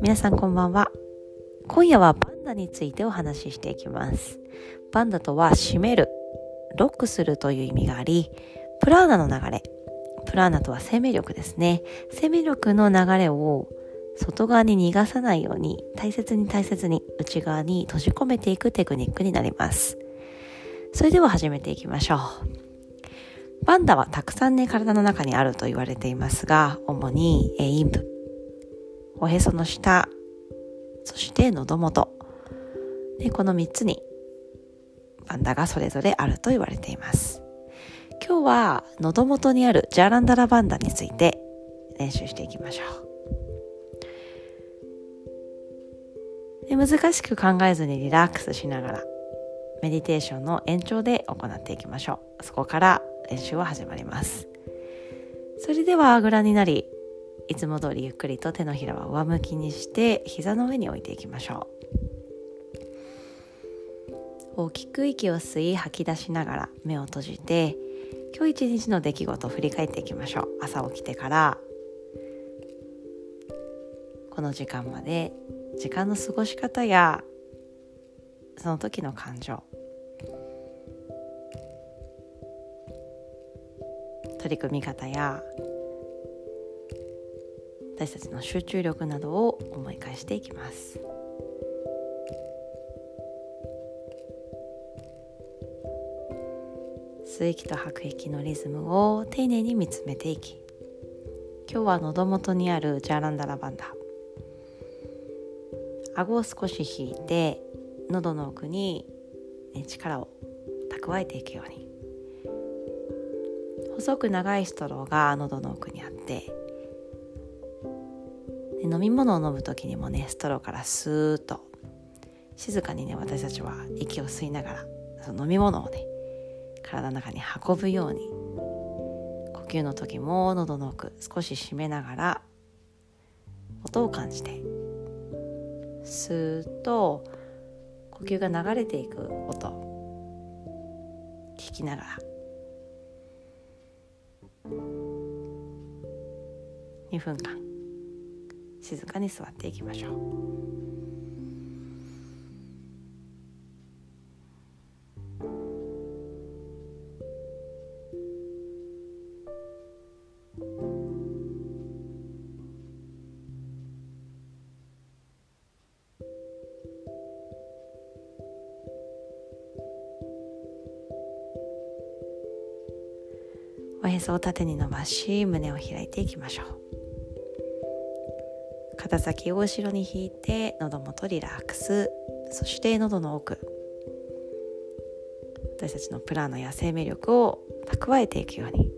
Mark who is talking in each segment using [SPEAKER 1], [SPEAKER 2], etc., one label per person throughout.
[SPEAKER 1] 皆さんこんばんは。今夜はバンダについてお話ししていきます。バンダとは閉めるロックするという意味がありプラーナの流れ。プラーナとは生命力ですね。生命力の流れを外側に逃がさないように大切に大切に内側に閉じ込めていくテクニックになります。それでは始めていきましょう。バンダはたくさんね体の中にあると言われていますが主に陰部おへその下、そして喉元。でこの3つにバンダがそれぞれあると言われています。今日は喉元にあるジャーランダラバンダについて練習していきましょう。で難しく考えずにリラックスしながらメディテーションの延長で行っていきましょう。そこから練習は始まります。それではあぐらになりいつも通りゆっくりと手のひらは上向きにして膝の上に置いていきましょう大きく息を吸い吐き出しながら目を閉じて今日一日の出来事を振り返っていきましょう朝起きてからこの時間まで時間の過ごし方やその時の感情取り組み方や私たちの集中力などを思い返していきます。吸う息と吐く息のリズムを丁寧に見つめていき今日は喉元にあるジャーランダラバンダ。顎を少し引いて喉の奥に力を蓄えていくように。細く長いストローが喉の奥にあって飲み物を飲む時にもねストローからスーッと静かにね私たちは息を吸いながらその飲み物をね体の中に運ぶように呼吸の時も喉の奥少し締めながら音を感じてスーッと呼吸が流れていく音聞きながら2分間静かに座っていきましょう。おへそを縦に伸ばし胸を開いていきましょう肩先を後ろに引いて喉元リラックス。そして喉の奥。私たちのプランのや生命力を蓄えていくように。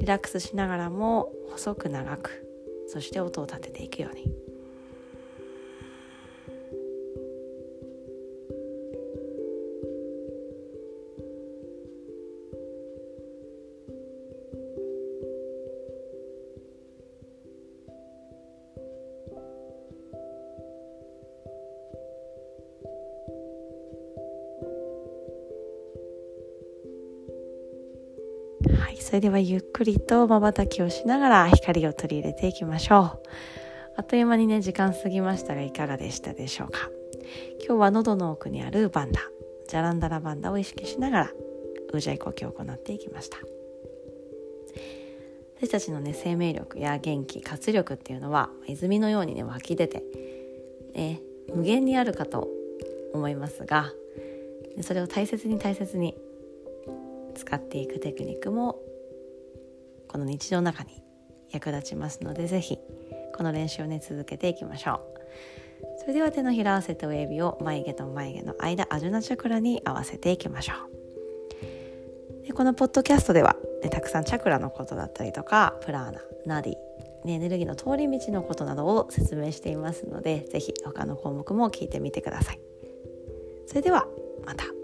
[SPEAKER 1] リラックスしながらも細く長くそして音を立てていくように。い、それではゆっくりと瞬きをしながら光を取り入れていきましょう。あっという間にね、時間過ぎましたがいかがでしたでしょうか。今日は喉の奥にあるバンダ、ジャランダラバンダを意識しながら、ウージャイ呼吸を行っていきました。私たちのね、生命力や元気、活力っていうのは、泉のようにね、湧き出て、ね、無限にあるかと思いますが、それを大切に大切に使っていくテクニックもこの日常の中に役立ちますので是非この練習をね続けていきましょう。それでは手のひら合わせて親指を眉毛と眉毛の間アジュナチャクラに合わせていきましょう。でこのポッドキャストでは、ね、たくさんチャクラのことだったりとかプラーナナディ、ね、エネルギーの通り道のことなどを説明していますので是非他の項目も聞いてみてください。それではまた。